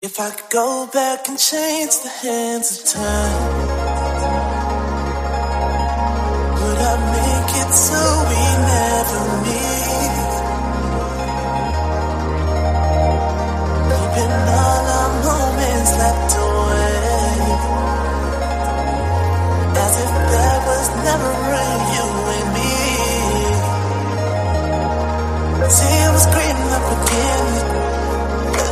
If I could go back and change the hands of time, would I make it so we never meet? Keeping all our moments locked away, as if there was never a you and me. See, it was green up again.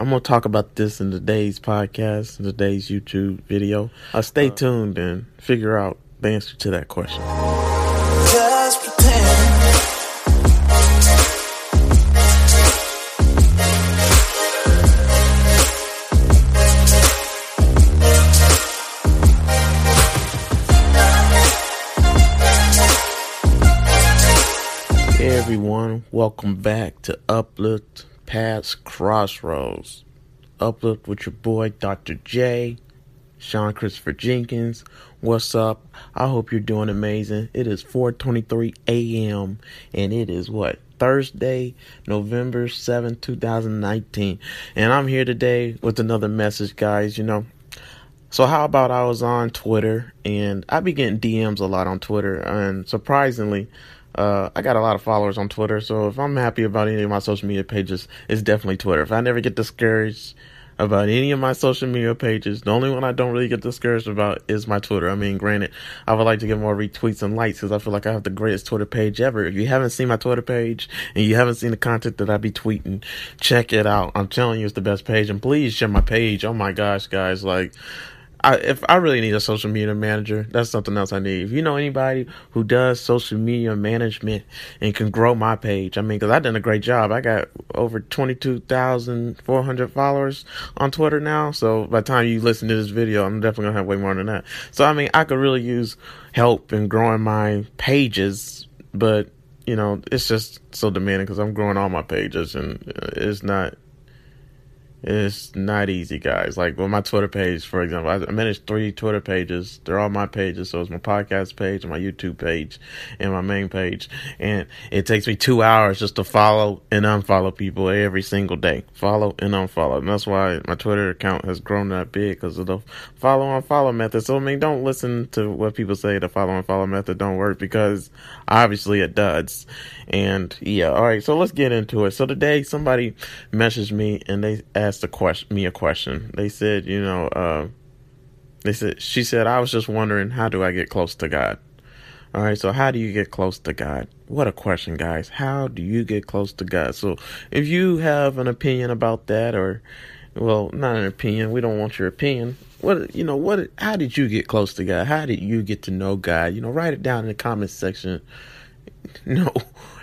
I'm going to talk about this in today's podcast, in today's YouTube video. Uh, stay tuned and figure out the answer to that question. just pretend. Hey everyone, welcome back to Uplift Past Crossroads. Uplift with your boy Dr. J, Sean Christopher Jenkins. What's up? I hope you're doing amazing. It is 4:23 a.m. and it is what? Thursday, November 7, 2019. And I'm here today with another message, guys, you know. So how about I was on Twitter and I be getting DMs a lot on Twitter and surprisingly, uh, I got a lot of followers on Twitter. So if I'm happy about any of my social media pages, it's definitely Twitter. If I never get discouraged about any of my social media pages, the only one I don't really get discouraged about is my Twitter. I mean, granted, I would like to get more retweets and likes because I feel like I have the greatest Twitter page ever. If you haven't seen my Twitter page and you haven't seen the content that I be tweeting, check it out. I'm telling you, it's the best page. And please share my page. Oh my gosh, guys, like. I, if I really need a social media manager, that's something else I need. If you know anybody who does social media management and can grow my page, I mean, because I've done a great job. I got over 22,400 followers on Twitter now. So by the time you listen to this video, I'm definitely to have way more than that. So, I mean, I could really use help in growing my pages, but, you know, it's just so demanding because I'm growing all my pages and uh, it's not it's not easy, guys. Like with my Twitter page, for example, I manage three Twitter pages. They're all my pages. So it's my podcast page, my YouTube page, and my main page. And it takes me two hours just to follow and unfollow people every single day. Follow and unfollow. And that's why my Twitter account has grown that big because of the follow and follow method. So I mean, don't listen to what people say the follow and follow method don't work because obviously it does. And yeah, all right. So let's get into it. So today somebody messaged me and they asked a question, me a question. They said, you know, uh, they said, she said, I was just wondering, how do I get close to God? All right. So how do you get close to God? What a question, guys. How do you get close to God? So if you have an opinion about that or, well, not an opinion. We don't want your opinion. What you know? What? How did you get close to God? How did you get to know God? You know, write it down in the comments section. No,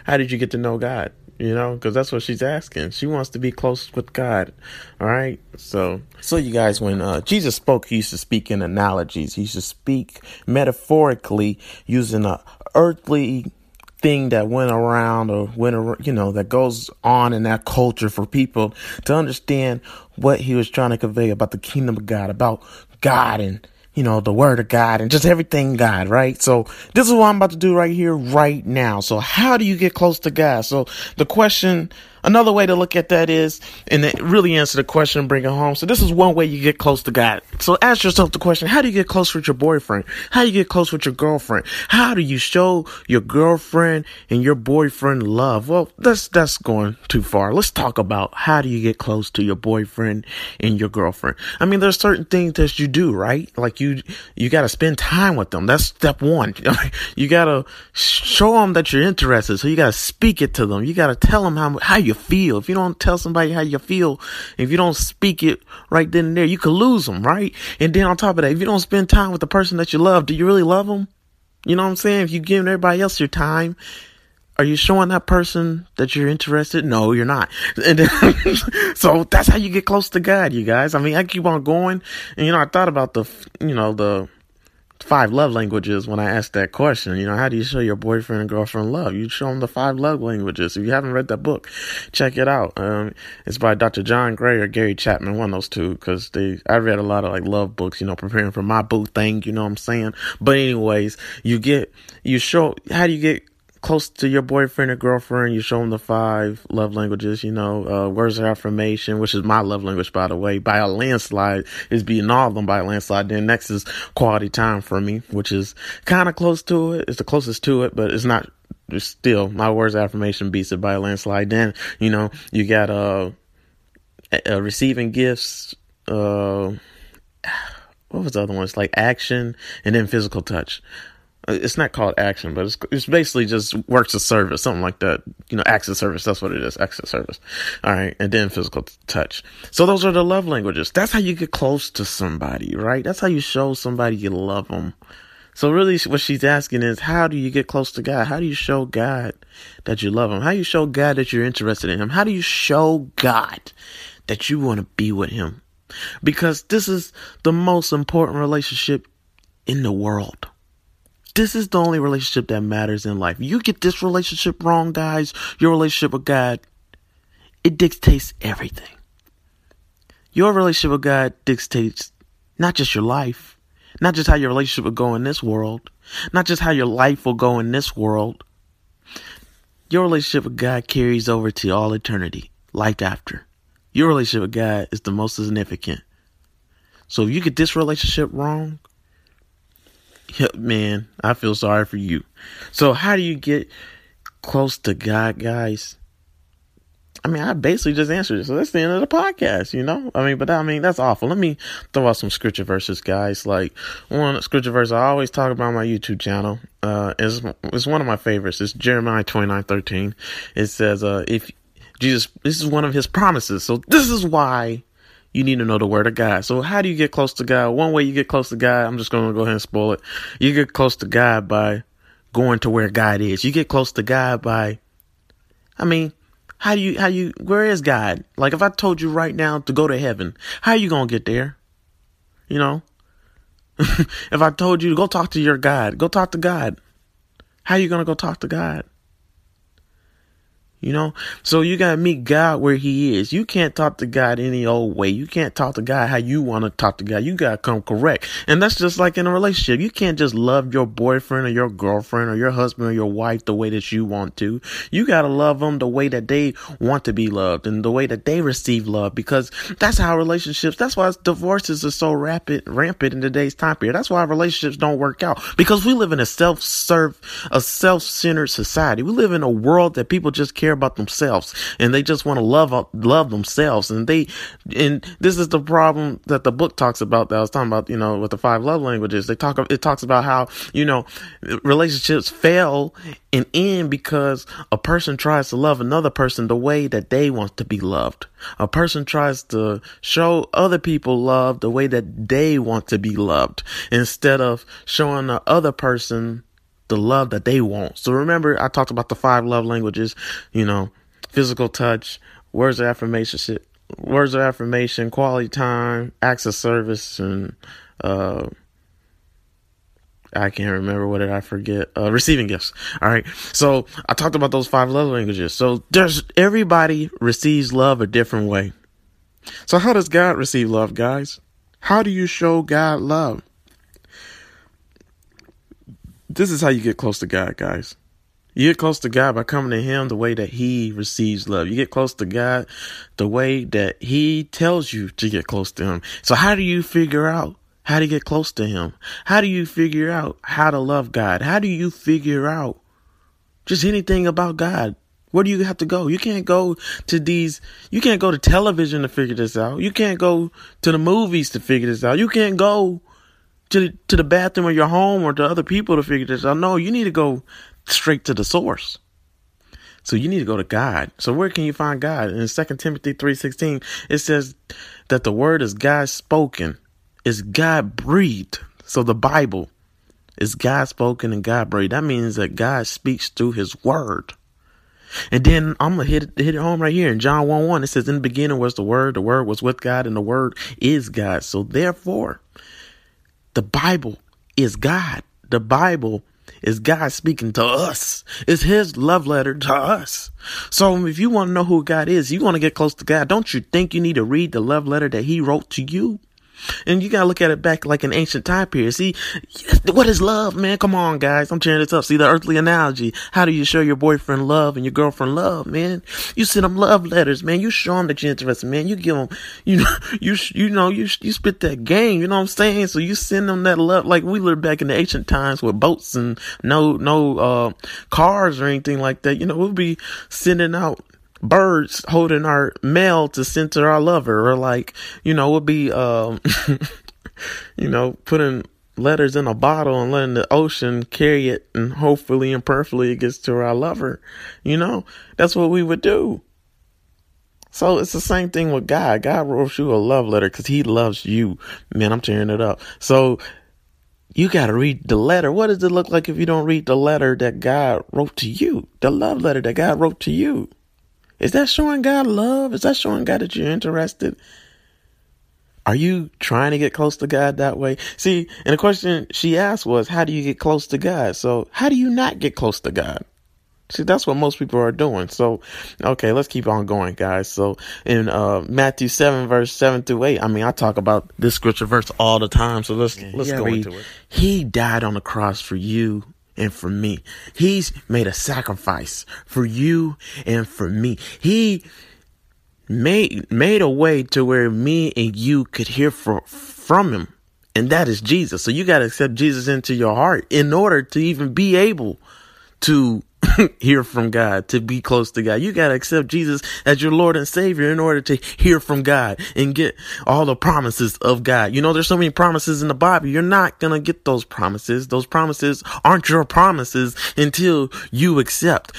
how did you get to know God? You know, because that's what she's asking. She wants to be close with God. All right. So, so you guys, when uh, Jesus spoke, he used to speak in analogies. He used to speak metaphorically using a earthly thing that went around or went ar- you know that goes on in that culture for people to understand what he was trying to convey about the kingdom of God, about God and you know the word of God and just everything God, right? So this is what I'm about to do right here right now. So how do you get close to God? So the question Another way to look at that is, and it really answer the question and bring it home. So this is one way you get close to God. So ask yourself the question, how do you get close with your boyfriend? How do you get close with your girlfriend? How do you show your girlfriend and your boyfriend love? Well, that's, that's going too far. Let's talk about how do you get close to your boyfriend and your girlfriend? I mean, there's certain things that you do, right? Like you, you gotta spend time with them. That's step one. you gotta show them that you're interested. So you gotta speak it to them. You gotta tell them how, how you feel. If you don't tell somebody how you feel, if you don't speak it right then and there, you could lose them, right? And then on top of that, if you don't spend time with the person that you love, do you really love them? You know what I'm saying? If you giving everybody else your time, are you showing that person that you're interested? No, you're not. Then, so that's how you get close to God, you guys. I mean, I keep on going, and you know, I thought about the, you know, the five love languages when I asked that question. You know, how do you show your boyfriend and girlfriend love? You show them the five love languages. If you haven't read that book, check it out. Um, it's by Dr. John Gray or Gary Chapman, one of those two, because they, I read a lot of like love books, you know, preparing for my boo thing, you know what I'm saying? But anyways, you get, you show, how do you get close to your boyfriend or girlfriend, you show them the five love languages, you know, uh, words of affirmation, which is my love language, by the way, by a landslide, is being all of them by a landslide. Then next is quality time for me, which is kind of close to it. It's the closest to it, but it's not, it's still, my words of affirmation beats it by a landslide. Then, you know, you got, uh, uh receiving gifts, uh, what was the other one? It's like action and then physical touch. Uh, it's not called action, but it's it's basically just works of service, something like that. You know, acts of service. That's what it is, acts of service. All right, and then physical touch. So those are the love languages. That's how you get close to somebody, right? That's how you show somebody you love them. So really, what she's asking is, how do you get close to God? How do you show God that you love Him? How do you show God that you're interested in Him? How do you show God that you want to be with Him? Because this is the most important relationship in the world this is the only relationship that matters in life. You get this relationship wrong, guys, your relationship with God, it dictates everything. Your relationship with God dictates not just your life, not just how your relationship will go in this world, not just how your life will go in this world. Your relationship with God carries over to all eternity, life after. Your relationship with God is the most significant. So if you get this relationship wrong, man, I feel sorry for you. So, how do you get close to God, guys? I mean, I basically just answered it. So that's the end of the podcast, you know? I mean, but I mean, that's awful. Let me throw out some scripture verses, guys. Like, one scripture verse I always talk about on my YouTube channel. Uh, is it's one of my favorites. It's Jeremiah twenty nine thirteen. It says, uh, if Jesus, this is one of his promises. So this is why you need to know the word of God. So how do you get close to God? One way you get close to God, I'm just going to go ahead and spoil it. You get close to God by going to where God is. You get close to God by, I mean, how do you, how you, where is God? Like if I told you right now to go to heaven, how are you going to get there? You know? if I told you to go talk to your God, go talk to God. How are you going to go talk to God? You know? So you gotta meet God where he is. You can't talk to God any old way. You can't talk to God how you want to talk to God. You gotta come correct. And that's just like in a relationship. You can't just love your boyfriend or your girlfriend or your husband or your wife the way that you want to. You gotta love them the way that they want to be loved and the way that they receive love because that's how relationships, that's why divorces are so rapid, rampant in today's time period. That's why relationships don't work out because we live in a self-serve, a self-centered society. We live in a world that people just care about themselves and they just want to love love themselves and they and this is the problem that the book talks about that I was talking about you know with the five love languages. They talk it talks about how you know relationships fail and end because a person tries to love another person the way that they want to be loved. A person tries to show other people love the way that they want to be loved instead of showing the other person the love that they want. So remember, I talked about the five love languages, you know, physical touch, words of affirmation, words of affirmation, quality time, acts of service, and, uh, I can't remember what did I forget. Uh, receiving gifts. All right. So I talked about those five love languages. So there's everybody receives love a different way. So how does God receive love, guys? How do you show God love? This is how you get close to God, guys. You get close to God by coming to Him the way that He receives love. You get close to God the way that He tells you to get close to Him. So, how do you figure out how to get close to Him? How do you figure out how to love God? How do you figure out just anything about God? Where do you have to go? You can't go to these, you can't go to television to figure this out. You can't go to the movies to figure this out. You can't go to to the bathroom or your home or to other people to figure this out. No, you need to go straight to the source. So you need to go to God. So where can you find God? In 2 Timothy 3:16, it says that the word is God spoken, is God breathed. So the Bible is God spoken and God breathed. That means that God speaks through his word. And then I'm gonna hit it, hit it home right here in John 1 1. It says, In the beginning was the Word, the Word was with God, and the Word is God. So therefore, the Bible is God. The Bible is God speaking to us. It's his love letter to us. So if you want to know who God is, you want to get close to God, don't you think you need to read the love letter that he wrote to you? And you gotta look at it back like an ancient time period. See, what is love, man? Come on, guys. I'm tearing this up. See the earthly analogy. How do you show your boyfriend love and your girlfriend love, man? You send them love letters, man. You show them that you're interested, man. You give them, you know, you, you know, you, you spit that game, you know what I'm saying? So you send them that love, like we lived back in the ancient times with boats and no, no, uh, cars or anything like that. You know, we'll be sending out birds holding our mail to send to our lover or like you know we'd be um you know putting letters in a bottle and letting the ocean carry it and hopefully and perfectly it gets to our lover you know that's what we would do so it's the same thing with god god wrote you a love letter because he loves you man i'm tearing it up so you got to read the letter. What does it look like if you don't read the letter that God wrote to you? The love letter that God wrote to you. Is that showing God love? Is that showing God that you're interested? Are you trying to get close to God that way? See, and the question she asked was, how do you get close to God? So how do you not get close to God? See, that's what most people are doing. So, okay, let's keep on going, guys. So in uh, Matthew 7, verse 7 through 8, I mean, I talk about this scripture verse all the time. So let's, yeah, let's go into it. He died on the cross for you and for me. He's made a sacrifice for you and for me. He made made a way to where me and you could hear for, from him. And that is Jesus. So you got to accept Jesus into your heart in order to even be able to hear from God, to be close to God. You got to accept Jesus as your Lord and Savior in order to hear from God and get all the promises of God. You know, there's so many promises in the Bible. You're not going to get those promises. Those promises aren't your promises until you accept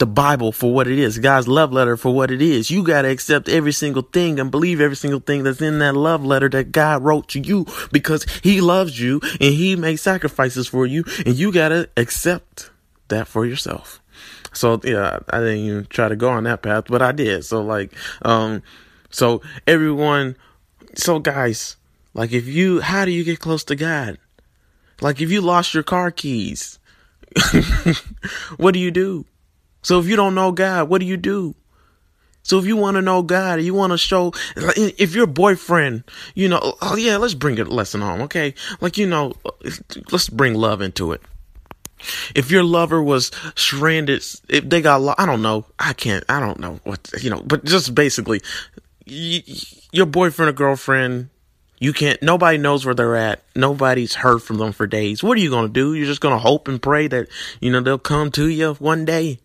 the Bible for what it is, God's love letter for what it is. You got to accept every single thing and believe every single thing that's in that love letter that God wrote to you because he loves you and he made sacrifices for you and you got to accept that for yourself. So yeah, I didn't even try to go on that path, but I did. So like, um, so everyone, so guys, like if you, how do you get close to God? Like if you lost your car keys, what do you do? So if you don't know God, what do you do? So if you want to know God, you want to show, if your boyfriend, you know, oh yeah, let's bring a lesson home, okay? Like, you know, let's bring love into it. If your lover was stranded, if they got, I don't know, I can't, I don't know what, you know, but just basically, your boyfriend or girlfriend, you can't, nobody knows where they're at. Nobody's heard from them for days. What are you going to do? You're just going to hope and pray that, you know, they'll come to you one day.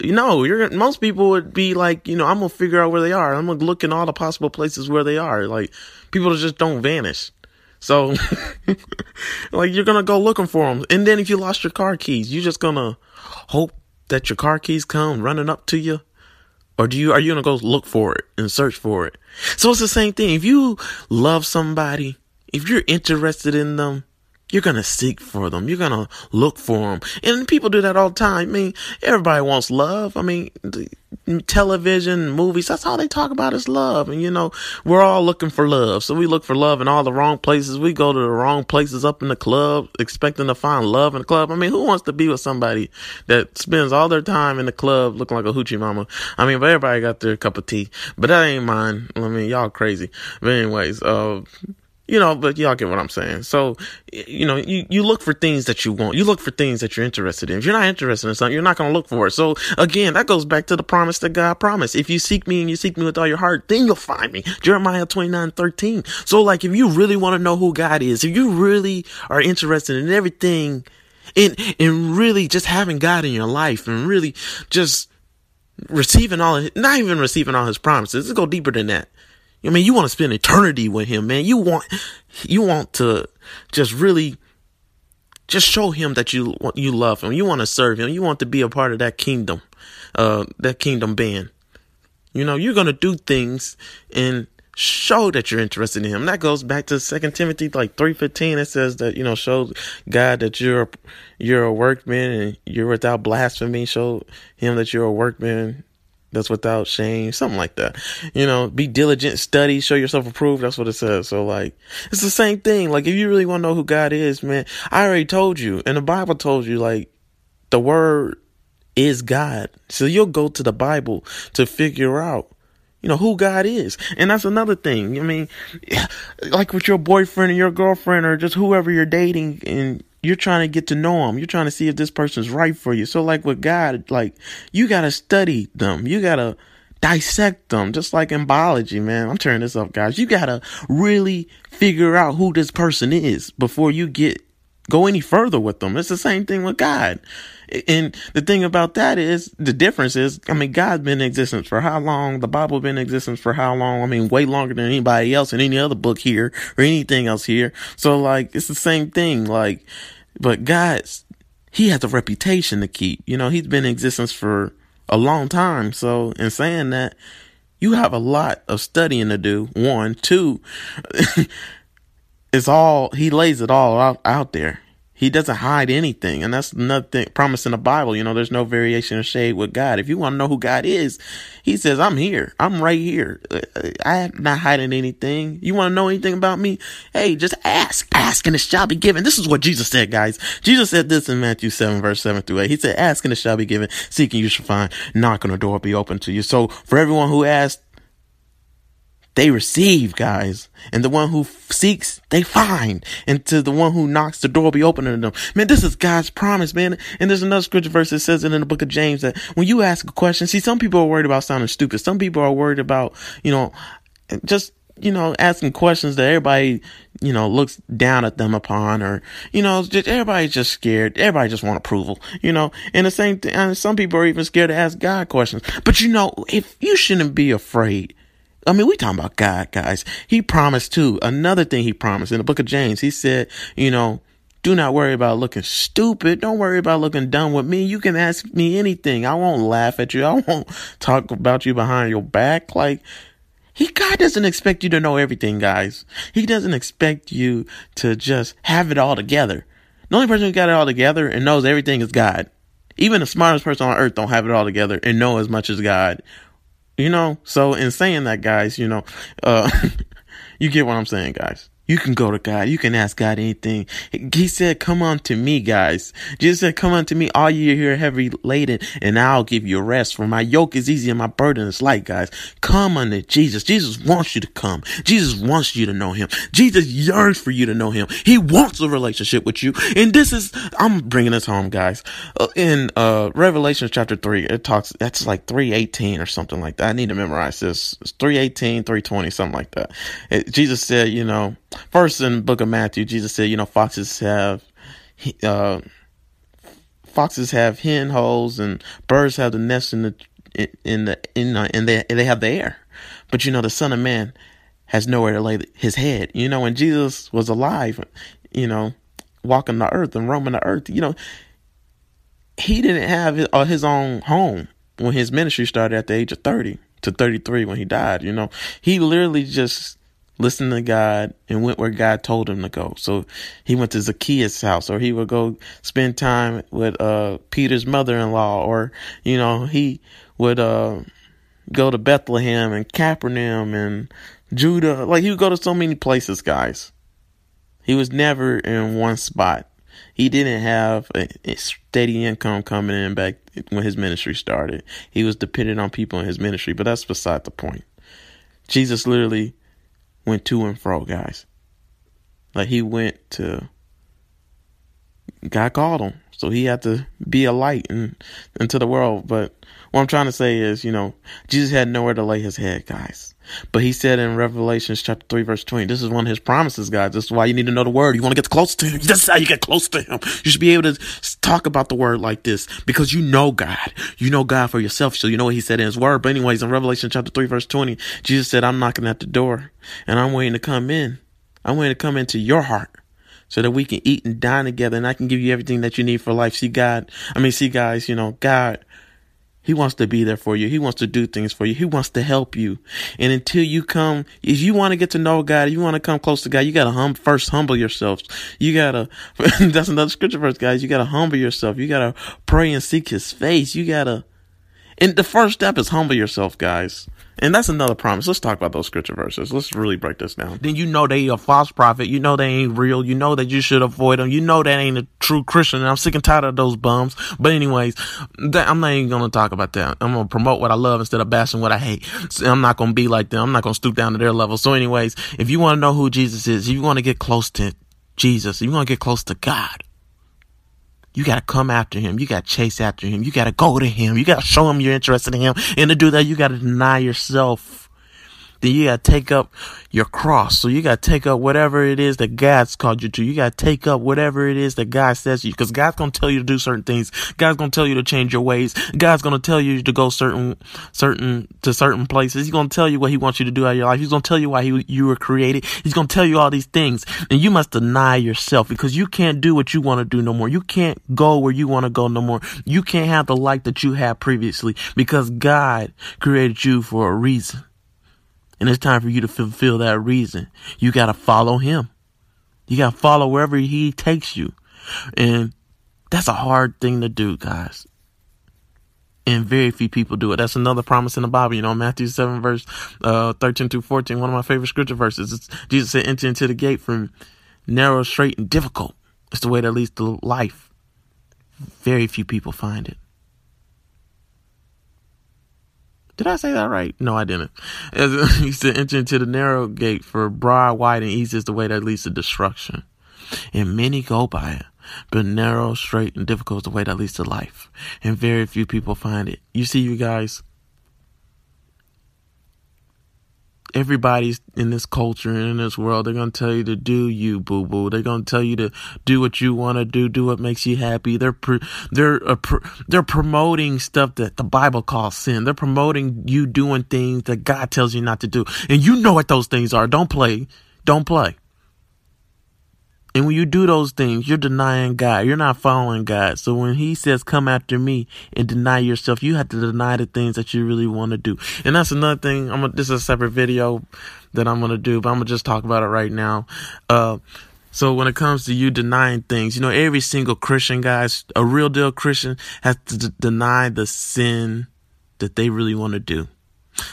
You know, you're most people would be like, you know, I'm gonna figure out where they are. I'm gonna look in all the possible places where they are. Like people just don't vanish. So, like, you're gonna go looking for them. And then if you lost your car keys, you're just gonna hope that your car keys come running up to you. Or do you, are you gonna go look for it and search for it? So it's the same thing. If you love somebody, if you're interested in them, you're gonna seek for them. You're gonna look for them. And people do that all the time. I mean, everybody wants love. I mean, television, movies, that's all they talk about is love. And you know, we're all looking for love. So we look for love in all the wrong places. We go to the wrong places up in the club, expecting to find love in the club. I mean, who wants to be with somebody that spends all their time in the club looking like a hoochie mama? I mean, but everybody got their cup of tea, but that ain't mine. I mean, y'all crazy. But anyways, uh, you know, but y'all get what I'm saying. So, you know, you, you look for things that you want. You look for things that you're interested in. If you're not interested in something, you're not going to look for it. So again, that goes back to the promise that God promised. If you seek me and you seek me with all your heart, then you'll find me. Jeremiah 29, 13. So like, if you really want to know who God is, if you really are interested in everything and, and really just having God in your life and really just receiving all, not even receiving all his promises. Let's go deeper than that. I mean, you want to spend eternity with him, man. You want, you want to just really just show him that you you love him. You want to serve him. You want to be a part of that kingdom, uh, that kingdom band. You know, you're to do things and show that you're interested in him. That goes back to Second Timothy like three fifteen. It says that you know show God that you're you're a workman and you're without blasphemy. Show him that you're a workman that's without shame, something like that. You know, be diligent, study, show yourself approved. That's what it says. So like, it's the same thing. Like, if you really want to know who God is, man, I already told you, and the Bible told you, like, the word is God. So you'll go to the Bible to figure out you know, who God is. And that's another thing. I mean, like with your boyfriend or your girlfriend or just whoever you're dating and you're trying to get to know them. You're trying to see if this person's right for you. So like with God, like you got to study them. You got to dissect them just like in biology, man. I'm turning this up, guys. You got to really figure out who this person is before you get go any further with them. It's the same thing with God. And the thing about that is the difference is, I mean, God's been in existence for how long? The Bible been in existence for how long? I mean, way longer than anybody else in any other book here or anything else here. So like, it's the same thing. Like, but God's, he has a reputation to keep. You know, he's been in existence for a long time. So in saying that, you have a lot of studying to do. One, two, it's all, he lays it all out, out there. He doesn't hide anything. And that's nothing promise in the Bible. You know, there's no variation or shade with God. If you want to know who God is, he says, I'm here. I'm right here. Uh, uh, I am not hiding anything. You want to know anything about me? Hey, just ask. Ask and it shall be given. This is what Jesus said, guys. Jesus said this in Matthew 7, verse 7 through 8. He said, ask and it shall be given. Seeking you shall find. Knock on the door be open to you. So for everyone who asked, they receive, guys. And the one who seeks, they find. And to the one who knocks, the door will be open to them. Man, this is God's promise, man. And there's another scripture verse that says it in the book of James that when you ask a question, see, some people are worried about sounding stupid. Some people are worried about, you know, just, you know, asking questions that everybody, you know, looks down at them upon or, you know, just everybody's just scared. Everybody just want approval, you know, and the same thing. Some people are even scared to ask God questions. But you know, if you shouldn't be afraid I mean, we talking about God, guys. He promised too. Another thing he promised in the book of James, he said, you know, do not worry about looking stupid. Don't worry about looking dumb with me. You can ask me anything. I won't laugh at you. I won't talk about you behind your back. Like, he, God doesn't expect you to know everything, guys. He doesn't expect you to just have it all together. The only person who got it all together and knows everything is God. Even the smartest person on earth don't have it all together and know as much as God you know, so in saying that, guys, you know, uh, you get what I'm saying, guys. You can go to God. You can ask God anything. He said, come unto me, guys. Jesus said, come unto me, all you here heavy laden, and I'll give you rest. For my yoke is easy and my burden is light, guys. Come unto Jesus. Jesus wants you to come. Jesus wants you to know him. Jesus yearns for you to know him. He wants a relationship with you. And this is, I'm bringing this home, guys. Uh, in, uh, Revelation chapter three, it talks, that's like 318 or something like that. I need to memorize this. It's 318, 320, something like that. It, Jesus said, you know, First in book of Matthew, Jesus said, you know, foxes have, uh, foxes have hen holes and birds have the nest in the, in the, in, the, and they, they have the air. But you know, the son of man has nowhere to lay his head. You know, when Jesus was alive, you know, walking the earth and roaming the earth, you know, he didn't have uh, his own home when his ministry started at the age of 30 to 33 when he died. You know, he literally just listened to God and went where God told him to go. So he went to Zacchaeus' house or he would go spend time with uh Peter's mother-in-law or you know, he would uh go to Bethlehem and Capernaum and Judah. Like he would go to so many places, guys. He was never in one spot. He didn't have a steady income coming in back when his ministry started. He was dependent on people in his ministry, but that's beside the point. Jesus literally went to and fro, guys. Like he went to God called him. So he had to be a light in, into the world. But what I'm trying to say is, you know, Jesus had nowhere to lay his head, guys. But he said in Revelations chapter 3, verse 20, this is one of his promises, guys. This is why you need to know the word. You want to get close to him. This is how you get close to him. You should be able to talk about the word like this because you know God. You know God for yourself. So you know what he said in his word. But anyways, in Revelation chapter 3, verse 20, Jesus said, I'm knocking at the door and I'm waiting to come in. I'm waiting to come into your heart so that we can eat and dine together and I can give you everything that you need for life. See God, I mean, see guys, you know, God He wants to be there for you. He wants to do things for you. He wants to help you. And until you come, if you want to get to know God, you want to come close to God, you got to hum, first humble yourselves. You got to, that's another scripture verse, guys. You got to humble yourself. You got to pray and seek his face. You got to, and the first step is humble yourself, guys. And that's another promise. Let's talk about those scripture verses. Let's really break this down. Then you know they a false prophet. You know they ain't real. You know that you should avoid them. You know that ain't a true Christian. And I'm sick and tired of those bums. But anyways, that, I'm not even to talk about that. I'm to promote what I love instead of bashing what I hate. So I'm not to be like them. I'm not to stoop down to their level. So anyways, if you want to know who Jesus is, if you want to get close to Jesus, if you want to get close to God, you got to come after him. You got to chase after him. You got to go to him. You got to show him you're interested in him. And to do that, you got to deny yourself then you gotta take up your cross. So you gotta take up whatever it is that God's called you to. You gotta take up whatever it is that God says to you. Cause God's gonna tell you to do certain things. God's gonna tell you to change your ways. God's gonna tell you to go certain, certain, to certain places. He's gonna tell you what he wants you to do out of your life. He's gonna tell you why he, you were created. He's gonna tell you all these things. And you must deny yourself because you can't do what you want to do no more. You can't go where you want to go no more. You can't have the life that you had previously because God created you for a reason. And it's time for you to fulfill that reason. You got to follow him. You got to follow wherever he takes you. And that's a hard thing to do, guys. And very few people do it. That's another promise in the Bible. You know, Matthew 7, verse uh, 13 to 14, one of my favorite scripture verses. It's, Jesus said, enter into the gate from narrow, straight, and difficult. It's the way that leads to life. Very few people find it. Did I say that right? No, I didn't. As he said, enter into the narrow gate for broad, wide, and easy is the way that leads to destruction. And many go by it. But narrow, straight, and difficult is the way that leads to life. And very few people find it. You see, you guys, everybody's in this culture and in this world, they're going to tell you to do you, boo boo. They're going to tell you to do what you want to do, do what makes you happy. They're, they're, uh, they're promoting stuff that the Bible calls sin. They're promoting you doing things that God tells you not to do. And you know what those things are. Don't play. Don't play. And when you do those things, you're denying God. You're not following God. So when he says, come after me and deny yourself, you have to deny the things that you really want to do. And that's another thing. I'm gonna, this is a separate video that I'm going to do, but I'm going to just talk about it right now. Uh, so when it comes to you denying things, you know, every single Christian guys, a real deal Christian has to d- deny the sin that they really want to do.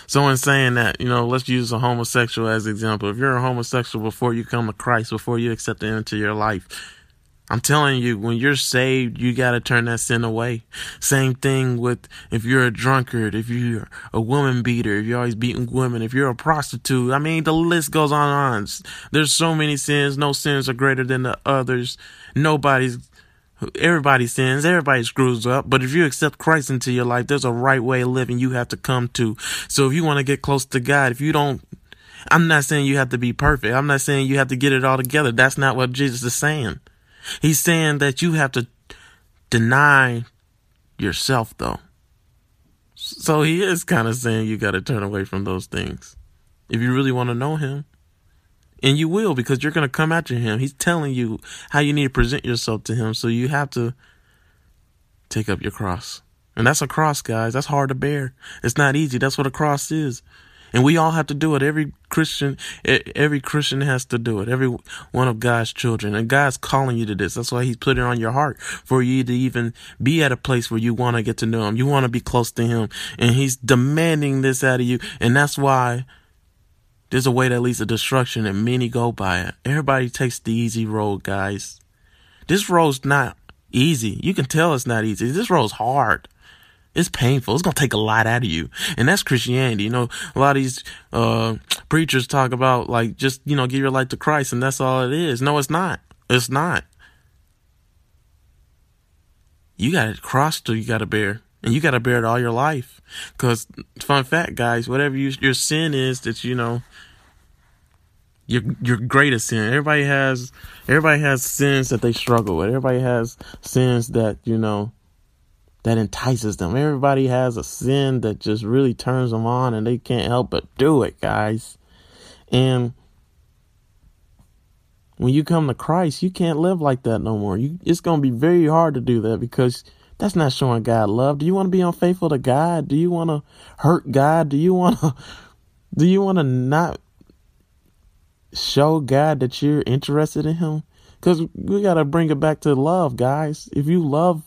So in saying that, you know, let's use a homosexual as an example. If you're a homosexual before you come to Christ, before you accept Him into your life, I'm telling you, when you're saved, you got to turn that sin away. Same thing with if you're a drunkard, if you're a woman beater, if you're always beating women, if you're a prostitute. I mean, the list goes on and on. There's so many sins. No sins are greater than the others. Nobody's Everybody sins, everybody screws up, but if you accept Christ into your life, there's a right way of living you have to come to. So if you want to get close to God, if you don't, I'm not saying you have to be perfect. I'm not saying you have to get it all together. That's not what Jesus is saying. He's saying that you have to deny yourself though. So he is kind of saying you got to turn away from those things. If you really want to know him, and you will because you're going to come after him. He's telling you how you need to present yourself to him. So you have to take up your cross. And that's a cross, guys. That's hard to bear. It's not easy. That's what a cross is. And we all have to do it. Every Christian, every Christian has to do it. Every one of God's children. And God's calling you to this. That's why He's put it on your heart for you to even be at a place where you want to get to know Him. You want to be close to Him. And He's demanding this out of you. And that's why there's a way that leads to destruction and many go by it. Everybody takes the easy road, guys. This road's not easy. You can tell it's not easy. This road's hard. It's painful. It's gonna take a lot out of you. And that's Christianity. You know, a lot of these uh preachers talk about like just, you know, give your life to Christ and that's all it is. No, it's not. It's not. You got a cross to you gotta bear. And you gotta bear it all your life. Cause fun fact, guys, whatever you, your sin is that you know your your greatest sin. Everybody has everybody has sins that they struggle with. Everybody has sins that, you know, that entices them. Everybody has a sin that just really turns them on and they can't help but do it, guys. And when you come to Christ, you can't live like that no more. You, it's going to be very hard to do that because That's not showing God love. Do you want to be unfaithful to God? Do you want to hurt God? Do you want to do you want to not show God that you're interested in him? Cuz we got to bring it back to love, guys. If you love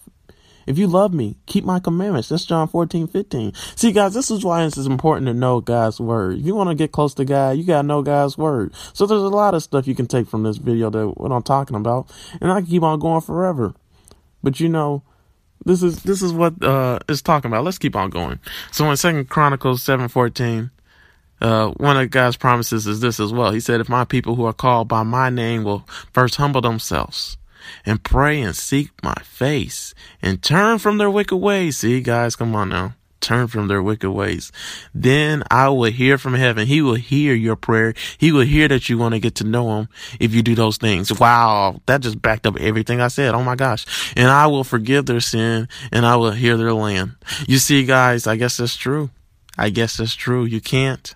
if you love me, keep my commandments. That's John 14, 15. See, guys, this is why it's important to know God's word. If you want to get close to God, you got to know God's word. So there's a lot of stuff you can take from this video that what I'm talking about. And I can keep on going forever. But you know, this is this is what uh is talking about. Let's keep on going. So in Second Chronicles seven fourteen, uh, one of God's promises is this as well. He said, "If my people who are called by my name will first humble themselves." And pray and seek my face and turn from their wicked ways. See, guys, come on now turn from their wicked ways. Then I will hear from heaven. He will hear your prayer. He will hear that you want to get to know him if you do those things. Wow. That just backed up everything I said. Oh my gosh. And I will forgive their sin and I will hear their land. You see, guys, I guess that's true. I guess that's true. You can't.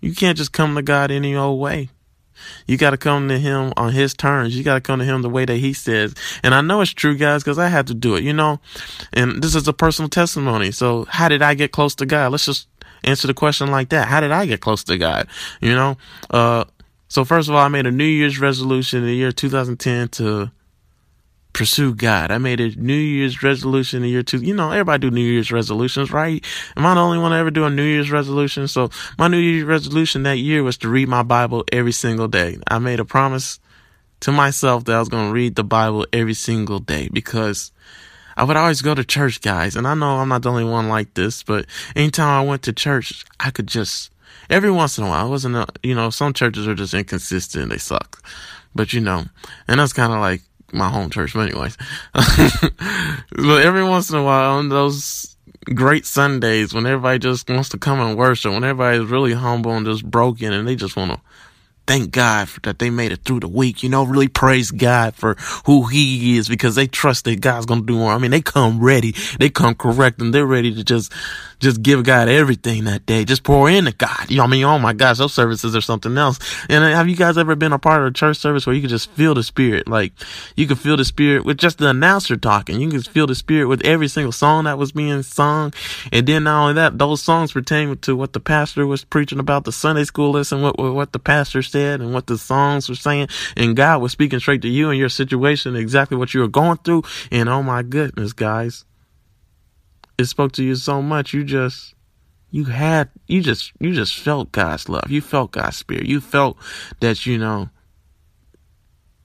You can't just come to God any old way. You got to come to him on his terms. You got to come to him the way that he says. And I know it's true, guys, because I had to do it, you know? And this is a personal testimony. So how did I get close to God? Let's just answer the question like that. How did I get close to God? You know? Uh, so first of all, I made a New Year's resolution in the year 2010 to pursue God. I made a New Year's resolution in year two. You know, everybody do New Year's resolutions, right? Am I the only one to ever do a New Year's resolution? So my New Year's resolution that year was to read my Bible every single day. I made a promise to myself that I was going to read the Bible every single day because I would always go to church, guys. And I know I'm not the only one like this, but anytime I went to church, I could just, every once in a while, I wasn't, a, you know, some churches are just inconsistent. They suck. But you know, and that's kind of like, my home church, but anyways. but every once in a while on those great Sundays when everybody just wants to come and worship, when everybody's really humble and just broken and they just want to thank God for that they made it through the week. You know, really praise God for who He is because they trust that God's gonna do more. I mean, they come ready, they come correct, and they're ready to just just give God everything that day. Just pour into God. You know, what I mean, oh my gosh, those services are something else. And uh, have you guys ever been a part of a church service where you could just feel the spirit? Like you could feel the spirit with just the announcer talking. You could feel the spirit with every single song that was being sung. And then not only that, those songs pertain to what the pastor was preaching about the Sunday school lesson, what, what the pastor said and what the songs were saying. And God was speaking straight to you and your situation, exactly what you were going through. And oh my goodness, guys it spoke to you so much you just you had you just you just felt God's love. You felt God's spirit. You felt that you know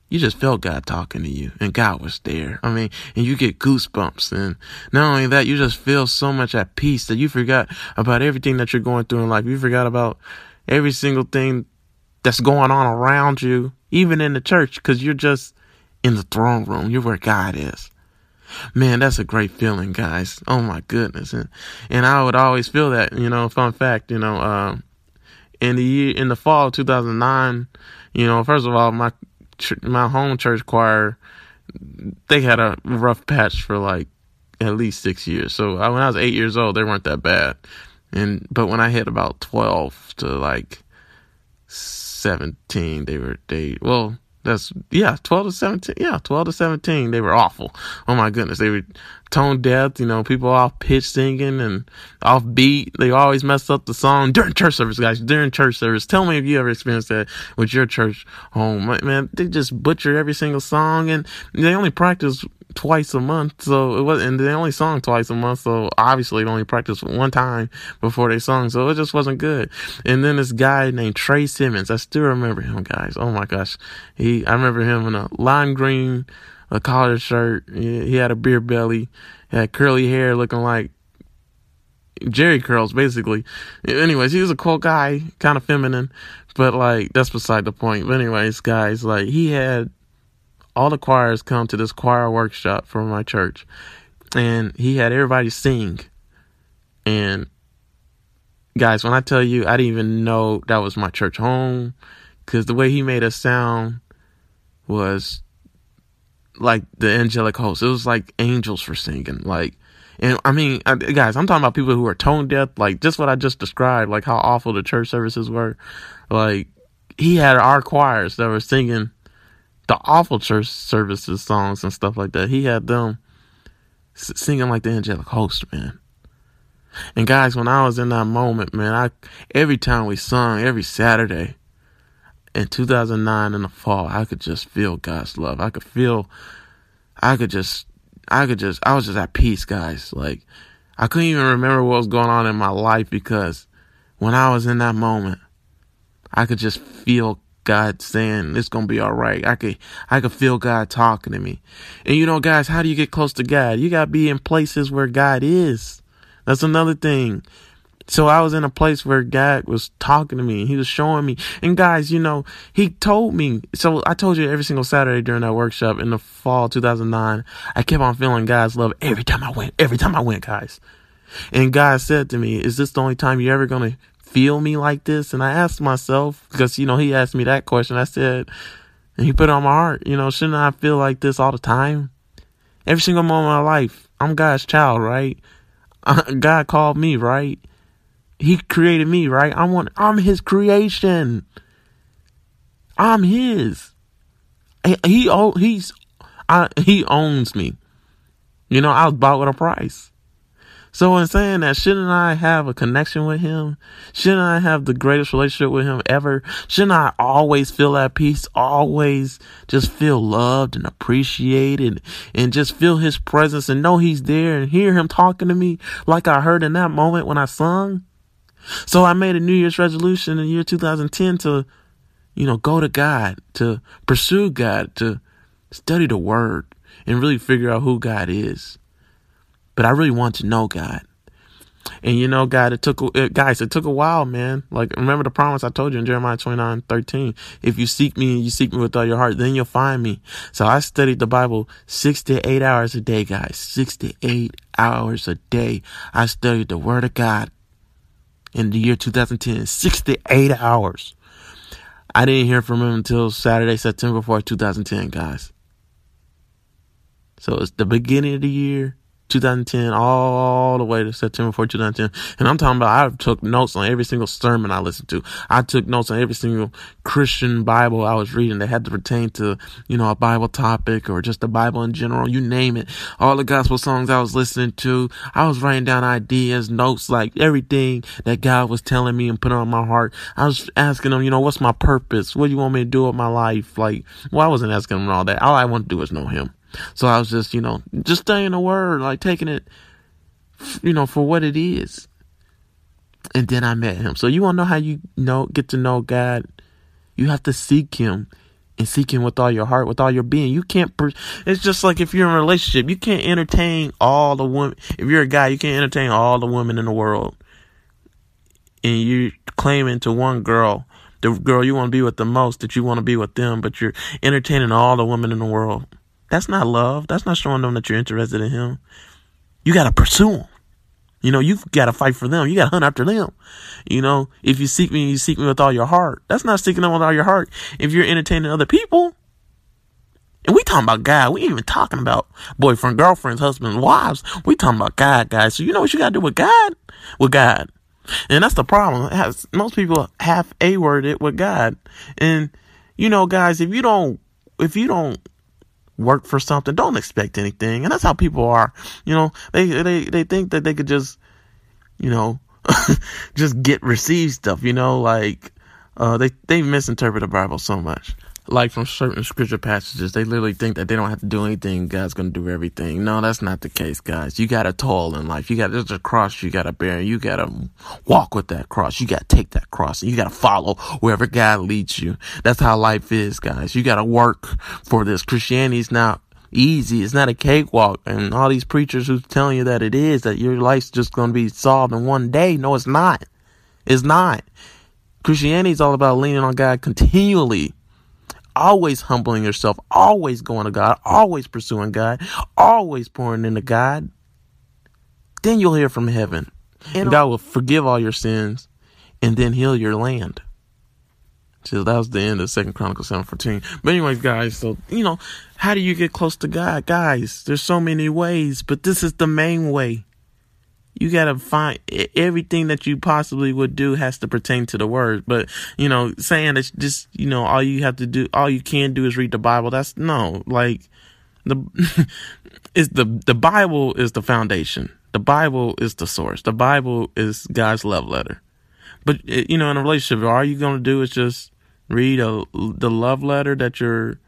you just felt God talking to you and God was there. I mean, and you get goosebumps and not only that, you just feel so much at peace that you forgot about everything that you're going through in life. You forgot about every single thing that's going on around you, even in the church, because you're just in the throne room. You're where God is. Man, that's a great feeling, guys. Oh my goodness. And, and I would always feel that, you know, fun fact, you know, uh, in the year, in the fall of 2009, you know, first of all, my, my home church choir, they had a rough patch for like at least six years. So when I was eight years old, they weren't that bad. And, but when I hit about 12 to like 17, they were, they, well, that's yeah, twelve to seventeen. Yeah, twelve to seventeen. They were awful. Oh my goodness, they were tone deaf. You know, people off pitch singing and off beat. They always mess up the song during church service, guys. During church service, tell me if you ever experienced that with your church home. Man, they just butcher every single song, and they only practice twice a month. So it was, and they only sung twice a month. So obviously they only practiced one time before they sung. So it just wasn't good. And then this guy named Trey Simmons, I still remember him, guys. Oh my gosh. He, I remember him in a lime green, a collar shirt. He, he had a beer belly, he had curly hair looking like Jheri curls, basically. Anyways, he was a cool guy, kind of feminine, but like, that's beside the point. But anyways, guys, like, he had all the choirs come to this choir workshop from my church, and he had everybody sing. And guys, when I tell you, I didn't even know that was my church home, because the way he made us sound was like the angelic host. It was like angels were singing, like. And I mean, guys, I'm talking about people who are tone deaf, like just what I just described, like how awful the church services were. Like, he had our choirs that were singing the awful church services songs and stuff like that. He had them singing like the angelic host, man. And guys, when I was in that moment, man, I every time we sung, every Saturday in 2009 in the fall, I could just feel God's love. I could feel, I could just, I could just, I was just at peace, guys. Like, I couldn't even remember what was going on in my life because when I was in that moment, I could just feel God saying it's gonna be all right. I could I could feel God talking to me. And you know, guys, how do you get close to God? You gotta be in places where God is. That's another thing. So I was in a place where God was talking to me. He was showing me. And guys, you know, he told me. So I told you every single Saturday during that workshop in the fall 2009, I kept on feeling God's love every time I went. Every time I went, guys. And God said to me, is this the only time you're ever going to feel me like this? And I asked myself, because, you know, he asked me that question. I said, and he put it on my heart, you know, shouldn't I feel like this all the time? Every single moment of my life. I'm God's child, right? God called me, right? He created me, right? I want I'm his creation. I'm his. He, he he's I, he owns me. You know, I was bought with a price. So in saying that, shouldn't I have a connection with him? Shouldn't I have the greatest relationship with him ever? Shouldn't I always feel at peace? Always just feel loved and appreciated and just feel his presence and know he's there and hear him talking to me like I heard in that moment when I sung? So I made a New Year's resolution in the year 2010 to, you know, go to God, to pursue God, to study the word and really figure out who God is. But I really want to know God. And you know, God, it took, it, guys, it took a while, man. Like, remember the promise I told you in Jeremiah 29, 13. If you seek me and you seek me with all your heart, then you'll find me. So I studied the Bible six to eight hours a day, guys. Six to eight hours a day. I studied the word of God in the year 2010. 68 hours. I didn't hear from him until Saturday, September 4th, 2010, guys. So it's the beginning of the year. 2010 all the way to September 4, 2010. And I'm talking about I took notes on every single sermon I listened to. I took notes on every single Christian Bible I was reading that had to pertain to, you know, a Bible topic or just the Bible in general. You name it. All the gospel songs I was listening to. I was writing down ideas, notes, like everything that God was telling me and putting on my heart. I was asking him, you know, what's my purpose? What do you want me to do with my life? Like, well, I wasn't asking him all that. All I want to do is know him. So I was just, you know, just studying the word, like taking it, you know, for what it is. And then I met him. So you want to know how you know, get to know God? You have to seek him and seek him with all your heart, with all your being. You can't, it's just like if you're in a relationship, you can't entertain all the women. If you're a guy, you can't entertain all the women in the world. And you're claiming to one girl, the girl you want to be with the most, that you want to be with them, but you're entertaining all the women in the world. That's not love. That's not showing them that you're interested in him. You got to pursue them. You know, you've got to fight for them. You got to hunt after them. You know, if you seek me, you seek me with all your heart. That's not seeking them with all your heart. If you're entertaining other people, and we talking about God, we ain't even talking about boyfriend, girlfriends, husbands, wives. We talking about God, guys. So you know what you got to do with God? With God. And that's the problem. Has, most people have a word it with God. And, you know, guys, if you don't, if you don't work for something, don't expect anything. And that's how people are. You know, they they they think that they could just, you know, just get receive stuff. You know, like uh, they they misinterpret the Bible so much like from certain scripture passages, they literally think that they don't have to do anything. God's to do everything. No, that's not the case, guys. You got to toil in life. You got, there's a cross you got to bear. You got to walk with that cross. You got to take that cross you got to follow wherever God leads you. That's how life is, guys. You got to work for this. Christianity is not easy. It's not a cakewalk. And all these preachers who's telling you that it is, that your life's just going to be solved in one day. No, it's not. It's not. Christianity is all about leaning on God continually always humbling yourself, always going to God, always pursuing God, always pouring into God, then you'll hear from heaven. And God will forgive all your sins and then heal your land. So that was the end of Second Chronicles seven fourteen. But anyways, guys, so you know, how do you get close to God? Guys, there's so many ways, but this is the main way. You gotta find everything that you possibly would do has to pertain to the word. But you know, saying that just you know all you have to do, all you can do is read the Bible. That's no like the is the the Bible is the foundation. The Bible is the source. The Bible is God's love letter. But eh, you know, in a relationship, all you going to do is just read a, the love letter that your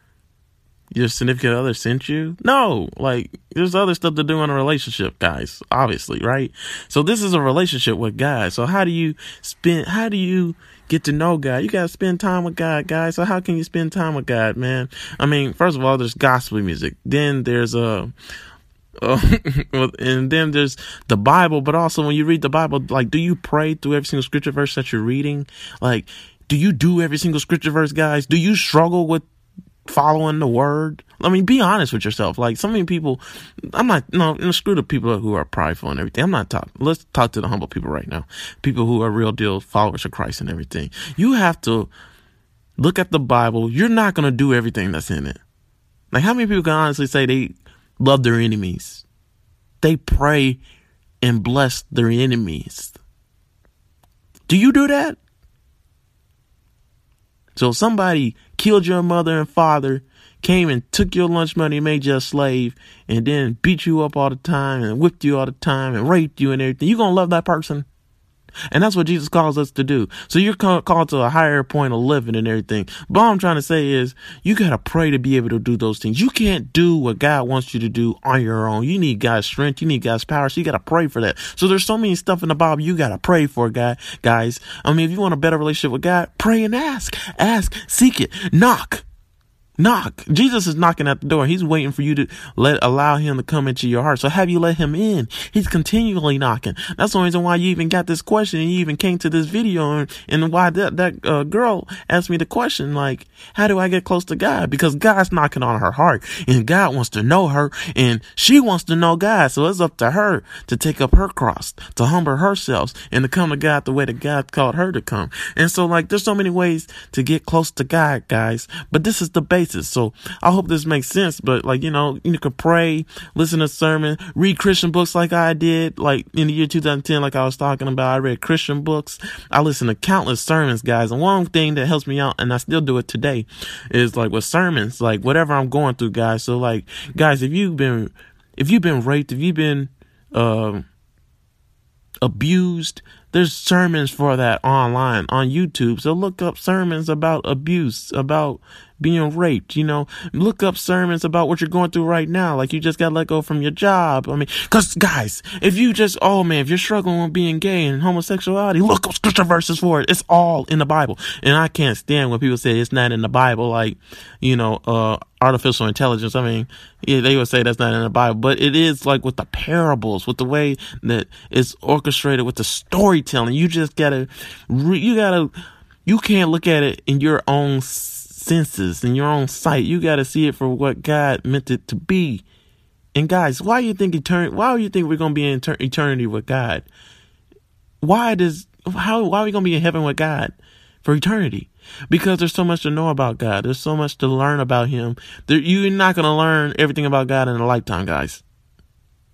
your significant other sent you? No, like there's other stuff to do in a relationship, guys. Obviously, right? So this is a relationship with God. So how do you spend? How do you get to know God? You gotta spend time with God, guys. So how can you spend time with God, man? I mean, first of all, there's gospel music. Then there's a uh, and then there's the Bible, but also when you read the Bible, like, do you pray through every single scripture verse that you're reading? Like, do you do every single scripture verse, guys? Do you struggle with following the word? I mean, be honest with yourself. Like, so many people, I'm not, no, screw the people who are prideful and everything. I'm not talking, let's talk to the humble people right now. People who are real deal followers of Christ and everything. You have to look at the Bible. You're not going to do everything that's in it. Like, how many people can honestly say they love their enemies? They pray and bless their enemies. Do you do that? So somebody killed your mother and father, came and took your lunch money, made you a slave, and then beat you up all the time and whipped you all the time and raped you and everything. You gonna love that person? And that's what Jesus calls us to do. So you're called to a higher point of living and everything. But all I'm trying to say is you got to pray to be able to do those things. You can't do what God wants you to do on your own. You need God's strength. You need God's power. So you got to pray for that. So there's so many stuff in the Bible you got to pray for, God, guys. I mean, if you want a better relationship with God, pray and ask, ask, seek it, knock. Knock. Jesus is knocking at the door. He's waiting for you to let allow him to come into your heart. So have you let him in? He's continually knocking. That's the reason why you even got this question and you even came to this video and, and why that that uh, girl asked me the question like, how do I get close to God? Because God's knocking on her heart and God wants to know her and she wants to know God. So it's up to her to take up her cross, to humble herself and to come to God the way that God called her to come. And so like there's so many ways to get close to God, guys, but this is the basic So I hope this makes sense. But like, you know, you can pray, listen to sermon, read Christian books like I did, like in the year 2010, like I was talking about. I read Christian books. I listen to countless sermons, guys. And one thing that helps me out, and I still do it today, is like with sermons, like whatever I'm going through, guys. So like, guys, if you've been, if you've been raped, if you've been, uh, abused, there's sermons for that online on YouTube. So look up sermons about abuse, about being raped, you know, look up sermons about what you're going through right now. Like you just got let go from your job. I mean, cause guys, if you just, oh man, if you're struggling with being gay and homosexuality, look up scripture verses for it. It's all in the Bible. And I can't stand when people say it's not in the Bible, like, you know, uh, artificial intelligence. I mean, yeah, they would say that's not in the Bible, but it is like with the parables, with the way that it's orchestrated, with the storytelling. You just gotta, you gotta, you can't look at it in your own senses and your own sight. You got to see it for what God meant it to be. And guys, why you think eternity? Why do you think we're gonna be in eternity with God? Why does how? Why are we gonna be in heaven with God for eternity? Because there's so much to know about God. There's so much to learn about Him. There, you're not gonna learn everything about God in a lifetime, guys.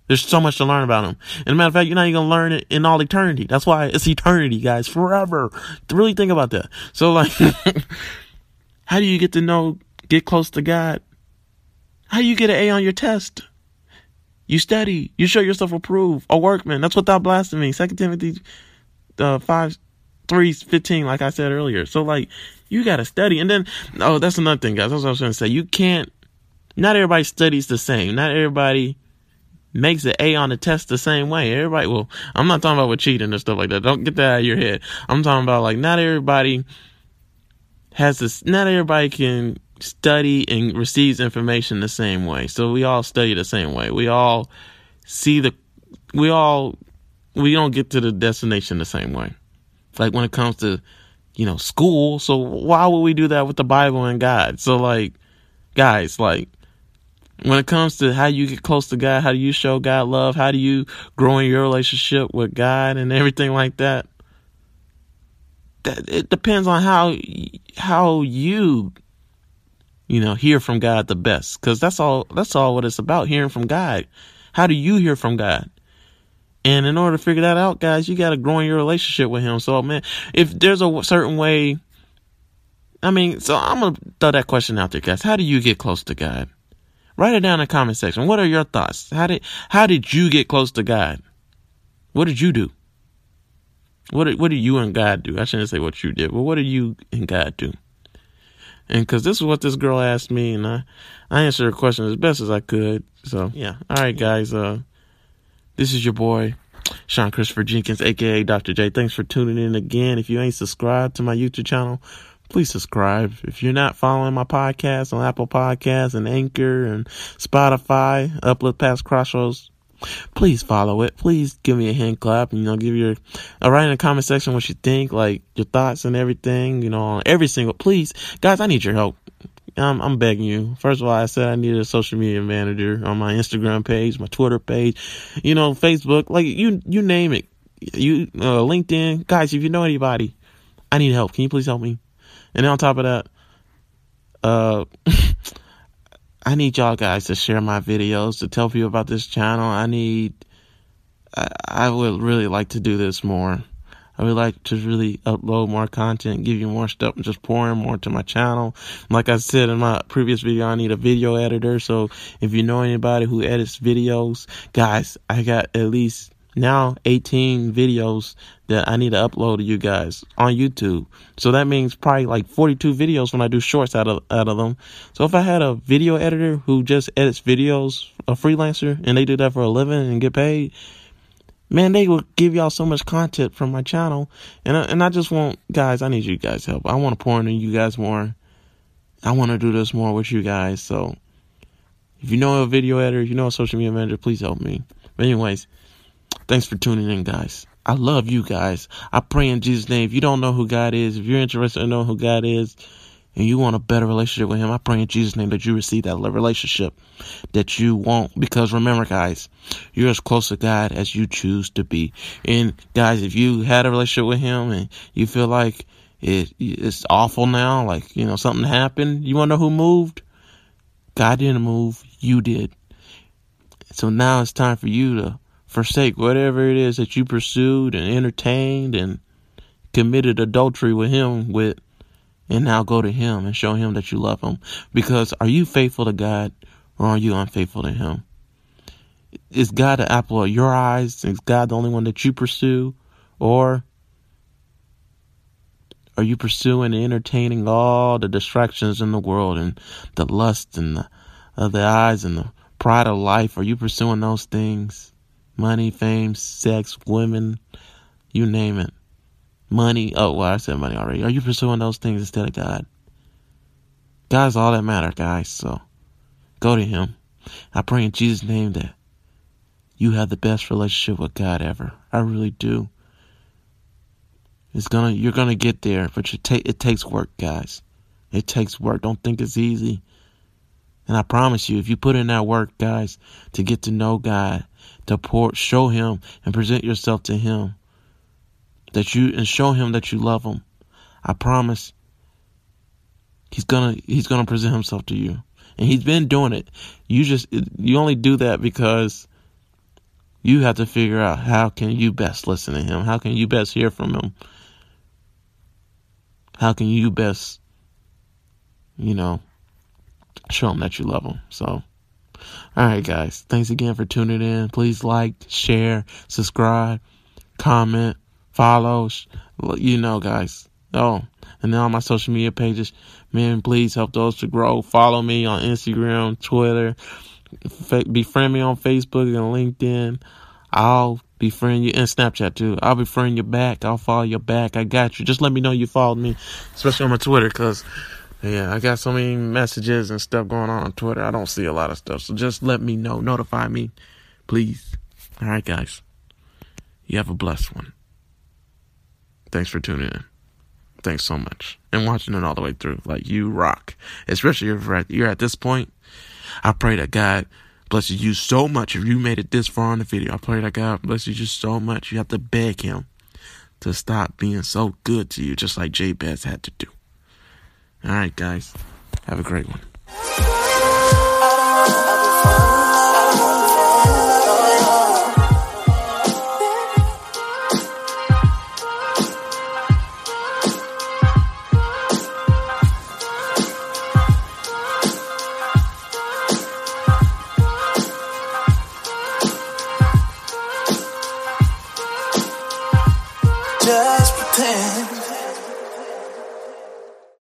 There's so much to learn about him. And matter of fact, you're not even gonna learn it in all eternity. That's why it's eternity, guys, forever. Really think about that. So like, How do you get to know, get close to God? How do you get an A on your test? You study. You show yourself approved. A workman. That's that blasphemy. Second Timothy uh, 5, 3, 15, like I said earlier. So, like, you got to study. And then, oh, that's another thing, guys. That's what I was going to say. You can't, not everybody studies the same. Not everybody makes an A on the test the same way. Everybody, well, I'm not talking about with cheating and stuff like that. Don't get that out of your head. I'm talking about, like, not everybody has this, not everybody can study and receives information the same way. So we all study the same way. We all see the, we all, we don't get to the destination the same way. Like when it comes to, you know, school. So why would we do that with the Bible and God? So like, guys, like, when it comes to how you get close to God, how do you show God love? How do you grow in your relationship with God and everything like that? that it depends on how how you you know hear from God the best cuz that's all that's all what it's about hearing from God. How do you hear from God? And in order to figure that out, guys, you got to grow in your relationship with him. So, man, if there's a certain way I mean, so I'm going to throw that question out there, guys. How do you get close to God? Write it down in the comment section. What are your thoughts? How did how did you get close to God? What did you do? What did, what did you and God do? I shouldn't say what you did, but what did you and God do? And because this is what this girl asked me, and I, I answered her question as best as I could. So, yeah. All right, guys. Uh, this is your boy, Sean Christopher Jenkins, aka Dr. J. Thanks for tuning in again. If you ain't subscribed to my YouTube channel, please subscribe. If you're not following my podcast on Apple Podcasts and Anchor and Spotify, Uplift Past Crossroads, please follow it. Please give me a hand clap. You know, give your, uh, write in the comment section what you think, like your thoughts and everything, you know, on every single, please, guys, I need your help. I'm, I'm begging you. First of all, I said I needed a social media manager on my Instagram page, my Twitter page, you know, Facebook, like you, you name it. You, uh, LinkedIn. Guys, if you know anybody, I need help. Can you please help me? And on top of that, uh, I need y'all guys to share my videos, to tell people about this channel. I need, I, I would really like to do this more. I would like to really upload more content, give you more stuff, and just pour in more to my channel. Like I said in my previous video, I need a video editor. So if you know anybody who edits videos, guys, I got at least now 18 videos that I need to upload to you guys on YouTube. So that means probably like 42 videos when I do shorts out of out of them. So if I had a video editor who just edits videos, a freelancer, and they do that for a living and get paid, man, they will give y'all so much content from my channel. And I, and I just want guys, I need you guys help. I want to pour into you guys more. I want to do this more with you guys. So if you know a video editor, if you know a social media manager, please help me. But anyways, Thanks for tuning in, guys. I love you guys. I pray in Jesus' name. If you don't know who God is, if you're interested in knowing who God is, and you want a better relationship with Him, I pray in Jesus' name that you receive that relationship that you want. Because remember, guys, you're as close to God as you choose to be. And guys, if you had a relationship with Him and you feel like it, it's awful now, like, you know, something happened, you want to know who moved? God didn't move, you did. So now it's time for you to forsake whatever it is that you pursued and entertained and committed adultery with him with and now go to him and show him that you love him. Because are you faithful to God or are you unfaithful to him? Is God the apple of your eyes? Is God the only one that you pursue? Or are you pursuing and entertaining all the distractions in the world and the lust and the of the eyes and the pride of life? Are you pursuing those things money, fame, sex, women, you name it. Money. Oh, well, I said money already. Are you pursuing those things instead of God? God's all that matter, guys. So go to Him. I pray in Jesus' name that you have the best relationship with God ever. I really do. It's gonna, you're gonna get there, but take, it takes work, guys. It takes work. Don't think it's easy. And I promise you, if you put in that work, guys, to get to know God, to pour, show Him and present yourself to Him, that you and show Him that you love Him, I promise He's gonna He's gonna present Himself to you, and He's been doing it. You just you only do that because you have to figure out how can you best listen to Him, how can you best hear from Him, how can you best, you know show him that you love him? So, all right, guys. Thanks again for tuning in. Please like, share, subscribe, comment, follow. You know, guys. Oh, and then on my social media pages, man, please help those to grow. Follow me on Instagram, Twitter, befriend me on Facebook and LinkedIn. I'll befriend you and Snapchat too. I'll befriend you back. I'll follow you back. I got you. Just let me know you followed me, especially on my Twitter, cause yeah, I got so many messages and stuff going on on Twitter. I don't see a lot of stuff. So just let me know. Notify me, please. All right, guys. You have a blessed one. Thanks for tuning in. Thanks so much. And watching it all the way through. Like, you rock. Especially if you're at, you're at this point. I pray that God blesses you so much if you made it this far in the video. I pray that God blesses you so much. You have to beg Him to stop being so good to you, just like Jabez had to do. All right, guys. Have a great one. Yeah.